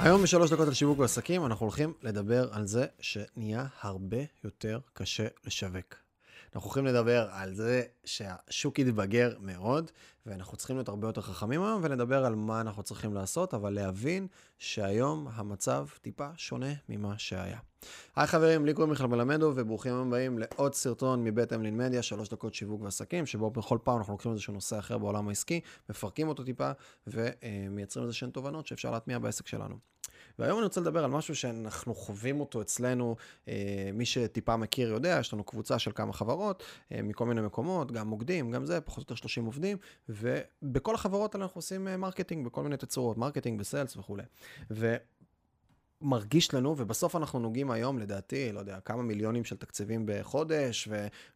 היום בשלוש דקות על שיווק ועסקים אנחנו הולכים לדבר על זה שנהיה הרבה יותר קשה לשווק. אנחנו הולכים לדבר על זה שהשוק יתבגר מאוד, ואנחנו צריכים להיות הרבה יותר חכמים היום, ונדבר על מה אנחנו צריכים לעשות, אבל להבין שהיום המצב טיפה שונה ממה שהיה. היי חברים, לי קוראים מיכאל מלמדו, וברוכים הבאים לעוד סרטון מבית אמלין מדיה, שלוש דקות שיווק ועסקים, שבו בכל פעם אנחנו לוקחים איזשהו נושא אחר בעולם העסקי, מפרקים אותו טיפה, ומייצרים איזה שהן תובנות שאפשר להטמיע בעסק שלנו. והיום אני רוצה לדבר על משהו שאנחנו חווים אותו אצלנו, אה, מי שטיפה מכיר יודע, יש לנו קבוצה של כמה חברות, אה, מכל מיני מקומות, גם מוקדים, גם זה, פחות או יותר 30 עובדים, ובכל החברות האלה אנחנו עושים אה, marketing בכל מיני תצורות, marketing ב sales וכולי. ו... מרגיש לנו, ובסוף אנחנו נוגעים היום, לדעתי, לא יודע, כמה מיליונים של תקציבים בחודש,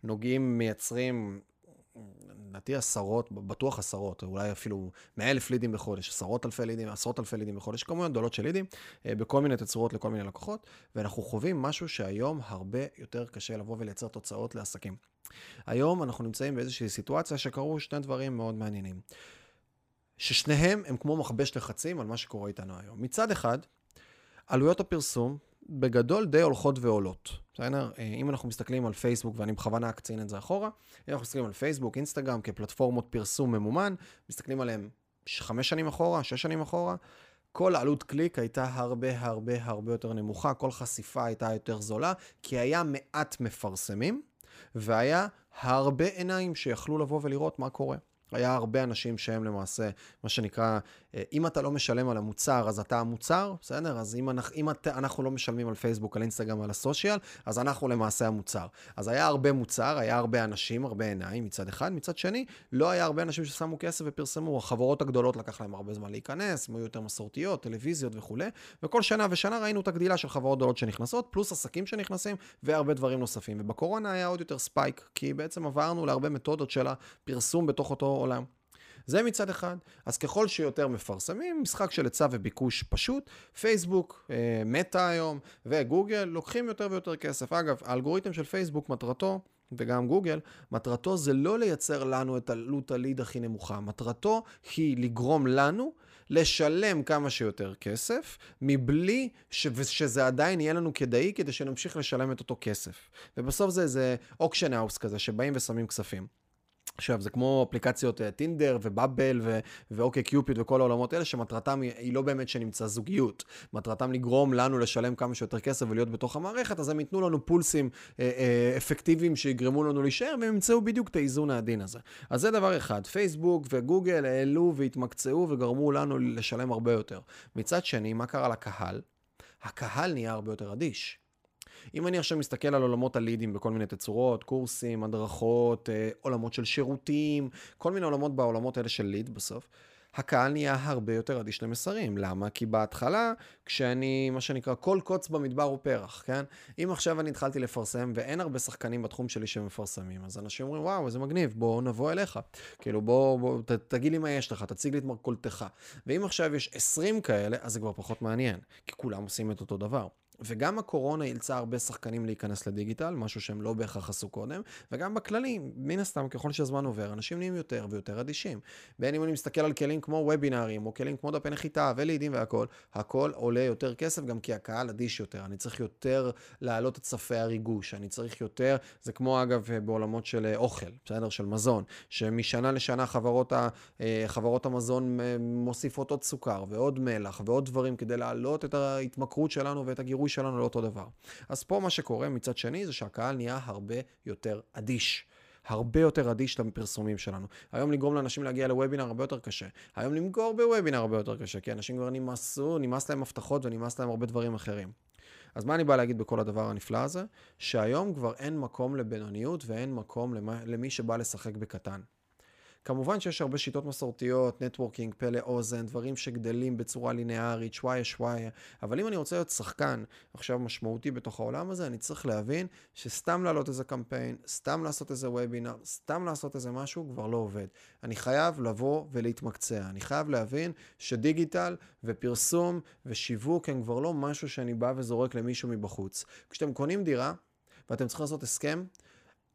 ונוגעים, מייצרים לדעתי עשרות, בטוח עשרות, אולי אפילו מאה אלף לידים בחודש, עשרות אלפי לידים, עשרות אלפי לידים בחודש, כמובן גדולות של לידים, אה, בכל מיני תצורות לכל מיני לקוחות, ואנחנו חווים משהו שהיום הרבה יותר קשה לבוא ולייצר תוצאות לעסקים. היום אנחנו נמצאים באיזושהי סיטואציה שקרו שני דברים מאוד מעניינים. ששניהם הם כמו מכבש לחצים על מה שקורה איתנו היום. מצד אחד, עלויות הפרסום בגדול די הולכות ועולות. בסדר? אה, אם אנחנו מסתכלים על פייסבוק, ואני בכוונה אקצין את זה אחורה, אם אנחנו מסתכלים על פייסבוק, אינסטגרם כפלטפורמות פרסום ממומן, מסתכלים עליהם חמש שנים אחורה, שש שנים אחורה, כל עלות קליק הייתה הרבה הרבה הרבה יותר נמוכה, כל חשיפה הייתה יותר זולה, כי היה מעט מפרסמים, והיה הרבה עיניים שיכלו לבוא ולראות מה קורה. היה הרבה אנשים שהם למעשה, מה שנקרא, אה, אם אתה לא משלם על המוצר, אז אתה המוצר, בסדר? אז אם, אנחנו, אם את, אנחנו לא משלמים על פייסבוק, על אינסטגרם, על הסושיאל, אז אנחנו למעשה המוצר. אז היה הרבה מוצר, היה הרבה אנשים, הרבה עיניים מצד אחד, מצד שני, לא היה הרבה אנשים ששמו כסף ופרסמו. החברות הגדולות לקח להם הרבה זמן להיכנס, הם היו יותר מסורתיות, טלוויזיות וכולי, וכל שנה ושנה ראינו את הגדילה של חברות גדולות שנכנסות, פלוס עסקים שנכנסים, והרבה דברים נוספים. ובקורונה היה עוד יותר ספייק, כי בעצם עברנו להרבה מתודות של הפרסום בתוך אותו עולם. זה מצד אחד. אז ככל שיותר מפרסמים, משחק של היצע וביקוש פשוט, פייסבוק, אה, מטא היום וגוגל לוקחים יותר ויותר כסף. אגב, האלגוריתם של פייסבוק מטרתו וגם גוגל, מטרתו זה לא לייצר לנו את עלות הליד הכי נמוכה, מטרתו היא לגרום לנו לשלם כמה שיותר כסף, מבלי ש... שזה עדיין יהיה לנו כדאי, כדי שנמשיך לשלם את אותו כסף. ובסוף זה איזה אוקשן האוס כזה, שבאים ושמים כספים. עכשיו, זה כמו אפליקציות טינדר ובאבל ואוקיי קיופיד וכל העולמות האלה, שמטרתם היא לא באמת שנמצא זוגיות. מטרתם לגרום לנו לשלם כמה שיותר כסף ולהיות בתוך המערכת, אז הם ייתנו לנו פולסים אה, אה, אפקטיביים שיגרמו לנו להישאר, והם ימצאו בדיוק את האיזון העדין הזה. אז זה דבר אחד. פייסבוק וגוגל העלו והתמקצעו וגרמו לנו לשלם הרבה יותר. מצד שני, מה קרה לקהל? הקהל נהיה הרבה יותר אדיש. אם אני עכשיו מסתכל על עולמות הלידים בכל מיני תצורות, קורסים, הדרכות, אה, עולמות של שירותים, כל מיני עולמות בעולמות האלה של ליד בסוף, הקהל נהיה הרבה יותר אדיש למסרים. למה? כי בהתחלה, כשאני, מה שנקרא, כל קוץ במדבר הוא פרח, כן? אם עכשיו אני התחלתי לפרסם ואין הרבה שחקנים בתחום שלי שמפרסמים, אז אנשים אומרים, וואו, איזה מגניב, בוא נבוא אליך. כאילו, בוא, בוא ת, תגיד לי מה יש לך, תציג לי את מרכולתך. ואם עכשיו יש 20 כאלה, אז זה כבר פחות מעניין, כי כולם עושים את אותו דבר. וגם הקורונה אילצה הרבה שחקנים להיכנס לדיגיטל, משהו שהם לא בהכרח עשו קודם, וגם בכללי, מן הסתם, ככל שהזמן עובר, אנשים נהיים יותר ויותר אדישים. בין אם אני מסתכל על כלים כמו וובינארים, או כלים כמו דפי נחיתה ולידים והכל, הכל עולה יותר כסף, גם כי הקהל אדיש יותר. אני צריך יותר להעלות את ספי הריגוש, אני צריך יותר, זה כמו אגב בעולמות של אוכל, בסדר? של מזון, שמשנה לשנה חברות, ה, אה, חברות המזון אה, מוסיפות עוד סוכר ועוד מלח ועוד דברים כדי להעלות את ההתמכרות שלנו ואת הגירוי שלנו לאותו דבר. אז פה מה שקורה מצד שני זה שהקהל נהיה הרבה יותר אדיש. הרבה יותר אדיש לפרסומים שלנו. היום לגרום לאנשים להגיע לוובינר הרבה יותר קשה. היום למכור בוובינר הרבה יותר קשה, כי אנשים כבר נמאסו, נמאס להם הבטחות ונמאס להם הרבה דברים אחרים. אז מה אני בא להגיד בכל הדבר הנפלא הזה? שהיום כבר אין מקום לבינוניות ואין מקום למי שבא לשחק בקטן. כמובן שיש הרבה שיטות מסורתיות, נטוורקינג, פלא אוזן, דברים שגדלים בצורה ליניארית, שוואיה שוואיה, אבל אם אני רוצה להיות שחקן עכשיו משמעותי בתוך העולם הזה, אני צריך להבין שסתם להעלות איזה קמפיין, סתם לעשות איזה וובינר, סתם לעשות איזה משהו, כבר לא עובד. אני חייב לבוא ולהתמקצע. אני חייב להבין שדיגיטל ופרסום ושיווק הם כבר לא משהו שאני בא וזורק למישהו מבחוץ. כשאתם קונים דירה ואתם צריכים לעשות הסכם,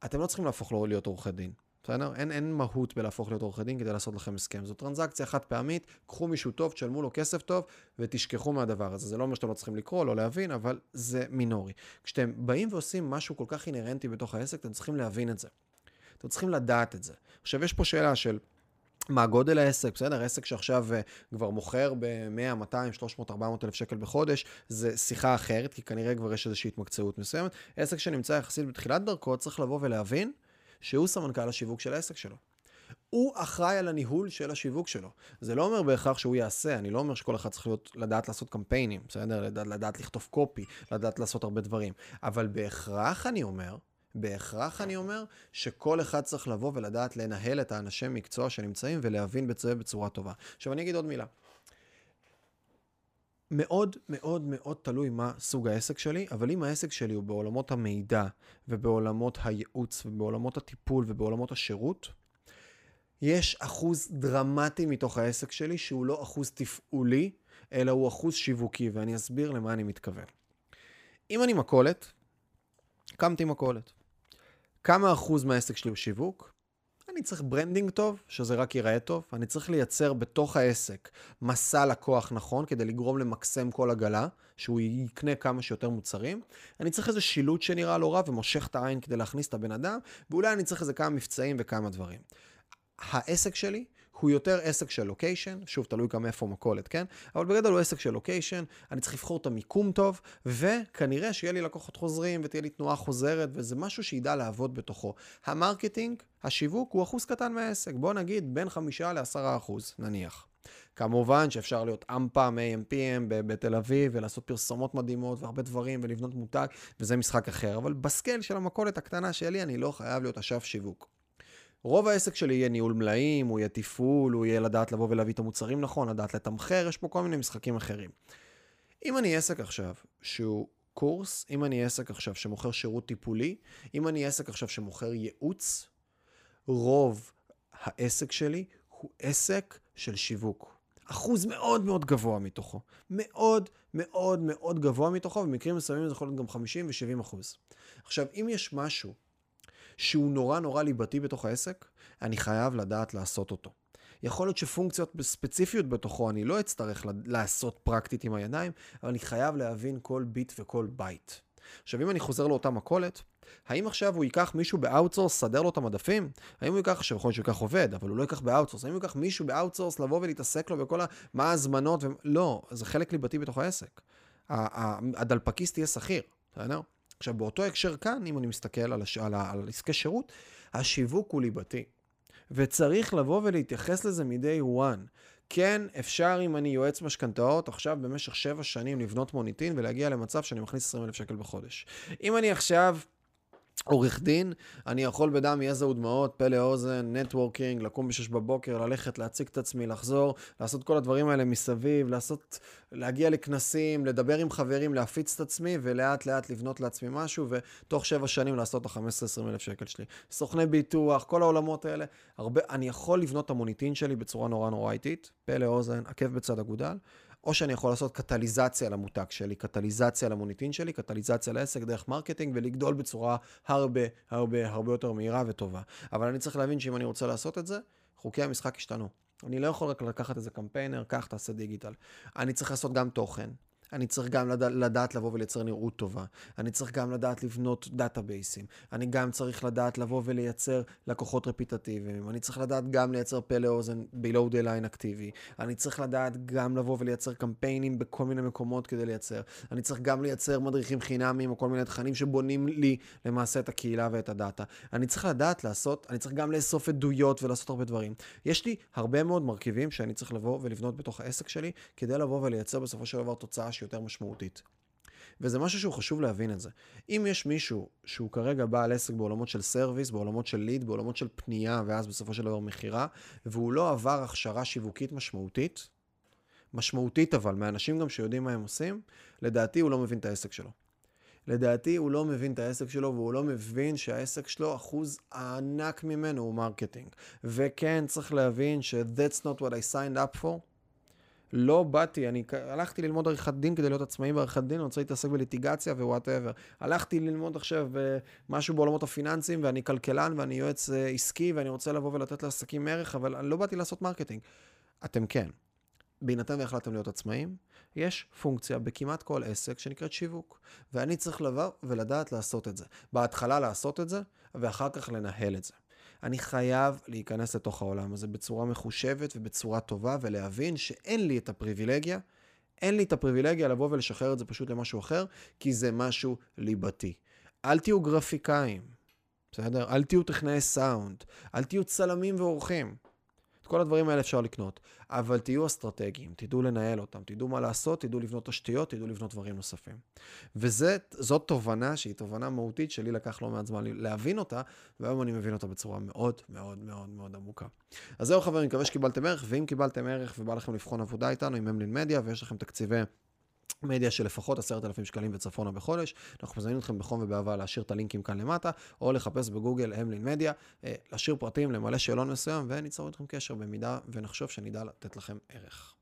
אתם לא צריכים להפוך להיות עורכי דין. בסדר? אין, אין מהות בלהפוך להיות עורכי דין כדי לעשות לכם הסכם. זו טרנזקציה חד פעמית, קחו מישהו טוב, תשלמו לו כסף טוב ותשכחו מהדבר הזה. זה לא אומר שאתם לא צריכים לקרוא, לא להבין, אבל זה מינורי. כשאתם באים ועושים משהו כל כך אינהרנטי בתוך העסק, אתם צריכים להבין את זה. אתם צריכים לדעת את זה. עכשיו, יש פה שאלה של... מה גודל העסק, בסדר? עסק שעכשיו uh, כבר מוכר ב-100, 200, 300, 400 אלף שקל בחודש, זה שיחה אחרת, כי כנראה כבר יש איזושהי התמקצעות מסוימת. עסק שנמצא יחסית בתחילת דרכו, צריך לבוא ולהבין שהוא סמנכ"ל השיווק של העסק שלו. הוא אחראי על הניהול של השיווק שלו. זה לא אומר בהכרח שהוא יעשה, אני לא אומר שכל אחד צריך להיות, לדעת לעשות קמפיינים, בסדר? לדעת, לדעת לכתוב קופי, לדעת לעשות הרבה דברים. אבל בהכרח אני אומר, בהכרח אני אומר שכל אחד צריך לבוא ולדעת לנהל את האנשי מקצוע שנמצאים ולהבין בצורה טובה. עכשיו אני אגיד עוד מילה. מאוד מאוד מאוד תלוי מה סוג העסק שלי, אבל אם העסק שלי הוא בעולמות המידע ובעולמות הייעוץ ובעולמות הטיפול ובעולמות השירות, יש אחוז דרמטי מתוך העסק שלי שהוא לא אחוז תפעולי, אלא הוא אחוז שיווקי, ואני אסביר למה אני מתכוון. אם אני מכולת, קמתי מכולת. כמה אחוז מהעסק שלי הוא שיווק? אני צריך branding טוב, שזה רק ייראה טוב. אני צריך לייצר בתוך העסק מסע לקוח נכון, כדי לגרום למקסם כל עגלה, שהוא יקנה כמה שיותר מוצרים. אני צריך איזה שילוט שנראה לא רע ומושך את העין כדי להכניס את הבן אדם, ואולי אני צריך איזה כמה מבצעים וכמה דברים. העסק שלי הוא יותר עסק של location, שוב, תלוי גם איפה מכולת, כן? אבל בגדול הוא עסק של location, אני צריך לבחור את המיקום טוב, וכנראה שיהיה לי לקוחות חוזרים ותהיה לי תנועה חוזרת, וזה משהו שידע לעבוד בתוכו. ה marketing, השיווק, הוא אחוז קטן מהעסק, בוא נגיד בין חמישה לעשרה אחוז, נניח. כמובן שאפשר להיות אמפם, AMPM בתל אביב, ולעשות פרסומות מדהימות והרבה דברים, ולבנות מותג, וזה משחק אחר. אבל בסקייל של המכולת הקטנה שלי, אני לא חייב להיות אשף שיווק. רוב העסק שלי יהיה ניהול מלאים, הוא יהיה תפעול, הוא יהיה לדעת לבוא ולהביא את המוצרים נכון, לדעת לתמחר, יש פה כל מיני משחקים אחרים. אם אני עסק עכשיו שהוא קורס, אם אני עסק עכשיו שמוכר שירות טיפולי, אם אני עסק עכשיו שמוכר ייעוץ, רוב העסק שלי הוא עסק של שיווק. אחוז מאוד מאוד גבוה מתוכו. מאוד מאוד מאוד גבוה מתוכו, במקרים מסוימים זה יכול להיות גם 50 ו-70 אחוז. עכשיו, אם יש משהו שהוא נורא נורא ליבתי בתוך העסק, אני חייב לדעת לעשות אותו. יכול להיות שפונקציות ספציפיות בתוכו אני לא אצטרך לעשות פרקטית עם הידיים, אבל אני חייב להבין כל ביט וכל בייט. עכשיו, אם אני חוזר לאותה מכולת, האם עכשיו הוא ייקח מישהו ב outsource, סדר לו את המדפים? האם הוא ייקח, עכשיו יכול להיות שהוא ייקח עובד, אבל הוא לא ייקח ב outsource. האם הוא ייקח מישהו ב outsource לבוא ולהתעסק לו בכל ה... מה ההזמנות? ו... לא, זה חלק ליבתי בתוך העסק. הדלפקיסט יהיה שכיר, בסדר? עכשיו, באותו הקשר כאן, אם אני מסתכל על, הש... על, ה... על עסקי שירות, השיווק הוא ליבתי. וצריך לבוא ולהתייחס לזה מ-day one. כן, אפשר אם אני יועץ משכנתאות עכשיו במשך שבע שנים לבנות מוניטין ולהגיע למצב שאני מכניס 20,000 שקל בחודש. אם אני עכשיו עורך דין, אני יכול בדם, יזע ודמעות, פלא אוזן, נטוורקינג, לקום ב-6 בבוקר, ללכת, להציג את עצמי, לחזור, לעשות כל הדברים האלה מסביב, לעשות, להגיע לכנסים, לדבר עם חברים, להפיץ את עצמי, ולאט לאט לבנות לעצמי משהו, ותוך 7 שנים לעשות את ה-15-20 אלף שקל שלי. סוכני ביטוח, כל העולמות האלה, הרבה, אני יכול לבנות את המוניטין שלי בצורה נורא נורא איטית, פלא אוזן, עקב בצד אגודל. או שאני יכול לעשות קטליזציה למותג שלי, קטליזציה למוניטין שלי, קטליזציה לעסק דרך marketing ולגדול בצורה הרבה הרבה הרבה יותר מהירה וטובה. אבל אני צריך להבין שאם אני רוצה לעשות את זה, חוקי המשחק השתנו. אני לא יכול רק לקחת איזה קמפיינר, קח תעשה דיגיטל. אני צריך לעשות גם תוכן. אני צריך גם לדע, לדעת לבוא ולייצר נראות טובה. אני צריך גם לדעת לבנות דאטאבייסים. אני גם צריך לדעת לבוא ולייצר לקוחות רפיטטיביים. אני צריך לדעת גם לייצר פה לאוזן below the line אקטיבי. אני צריך לדעת גם לבוא ולייצר קמפיינים בכל מיני מקומות כדי לייצר. אני צריך גם לייצר מדריכים חינמיים או כל מיני תכנים שבונים לי למעשה את הקהילה ואת הדאטה. אני צריך לדעת לעשות, אני צריך גם לאסוף עדויות ולעשות הרבה דברים. יש לי הרבה מאוד מרכיבים שאני צריך לבוא ולבנות בתוך העסק שלי כדי לבוא ולייצר בסופו של דבר תוצאה שיותר משמעותית. וזה משהו שהוא חשוב להבין את זה. אם יש מישהו שהוא כרגע בעל עסק בעולמות של service, בעולמות של ליד, בעולמות של פנייה, ואז בסופו של דבר מכירה, והוא לא עבר הכשרה שיווקית משמעותית, משמעותית אבל, מאנשים גם שיודעים מה הם עושים, לדעתי הוא לא מבין את העסק שלו. לדעתי הוא לא מבין את העסק שלו והוא לא מבין שהעסק שלו, אחוז הענק ממנו הוא marketing. וכן, צריך להבין ש- that's not what I signed up for. לא באתי, אני הלכתי ללמוד עריכת דין כדי להיות עצמאי בעריכת דין, אני רוצה להתעסק בליטיגציה ו whatever. הלכתי ללמוד עכשיו אה, משהו בעולמות הפיננסיים, ואני כלכלן ואני יועץ אה, עסקי, ואני רוצה לבוא ולתת לעסקים ערך, אבל אני לא באתי לעשות marketing. אתם כן. בהינתן והחלטתם להיות עצמאים, יש פונקציה בכמעט כל עסק שנקראת שיווק. ואני צריך לבוא ולדעת לעשות את זה. בהתחלה לעשות את זה, ואחר כך לנהל את זה. אני חייב להיכנס לתוך העולם הזה בצורה מחושבת ובצורה טובה, ולהבין שאין לי את הפריבילגיה, אין לי את הפריבילגיה לבוא ולשחרר את זה פשוט למשהו אחר, כי זה משהו ליבתי. אל תהיו גרפיקאים, בסדר? אל תהיו טכנאי סאונד, אל תהיו צלמים ועורכים. את כל הדברים האלה אפשר לקנות, אבל תהיו אסטרטגיים, תדעו לנהל אותם, תדעו מה לעשות, תדעו לבנות תשתיות, תדעו לבנות דברים נוספים. וזאת תובנה שהיא תובנה מהותית שלי לקח לא מעט זמן להבין אותה, והיום אני מבין אותה בצורה מאוד מאוד מאוד מאוד עמוקה. אז זהו חברים, מקווה שקיבלתם ערך, ואם קיבלתם ערך ובא לכם לבחון עבודה איתנו עם אמלין מדיה ויש לכם תקציבי... מדיה של לפחות עשרת אלפים שקלים וצפונה בחודש. אנחנו מזמינים אתכם בחום ובאהבה להשאיר את הלינקים כאן למטה, או לחפש בגוגל המלין מדיה, אה, להשאיר פרטים, למלא שאלון מסוים, וניצור איתכם קשר במידה ונחשוב שנדע לתת לכם ערך.